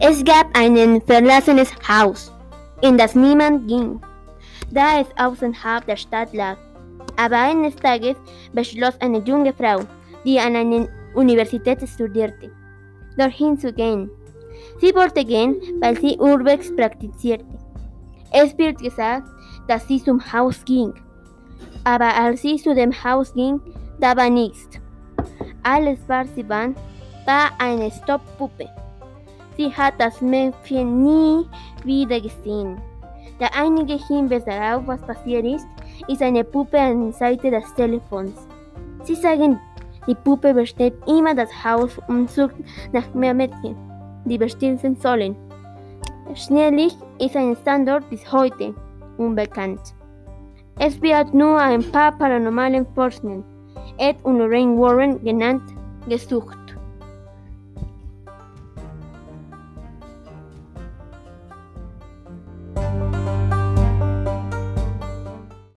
Es gab ein verlassenes Haus, in das niemand ging, da es außerhalb der Stadt lag. Aber eines Tages beschloss eine junge Frau, die an einer Universität studierte, dorthin zu gehen. Sie wollte gehen, weil sie Urbex praktizierte. Es wird gesagt, dass sie zum Haus ging. Aber als sie zu dem Haus ging, da war nichts. Alles, was sie war, war eine Stopppuppe. Sie hat das Mädchen nie wieder gesehen. Der einige Hinweis darauf, was passiert ist, ist eine Puppe an der Seite des Telefons. Sie sagen, die Puppe besteht immer das Haus und sucht nach mehr Mädchen, die bestimmen sollen. Schnellig ist ein Standort bis heute unbekannt. Es wird nur ein paar paranormalen Forschern, Ed und Lorraine Warren genannt, gesucht.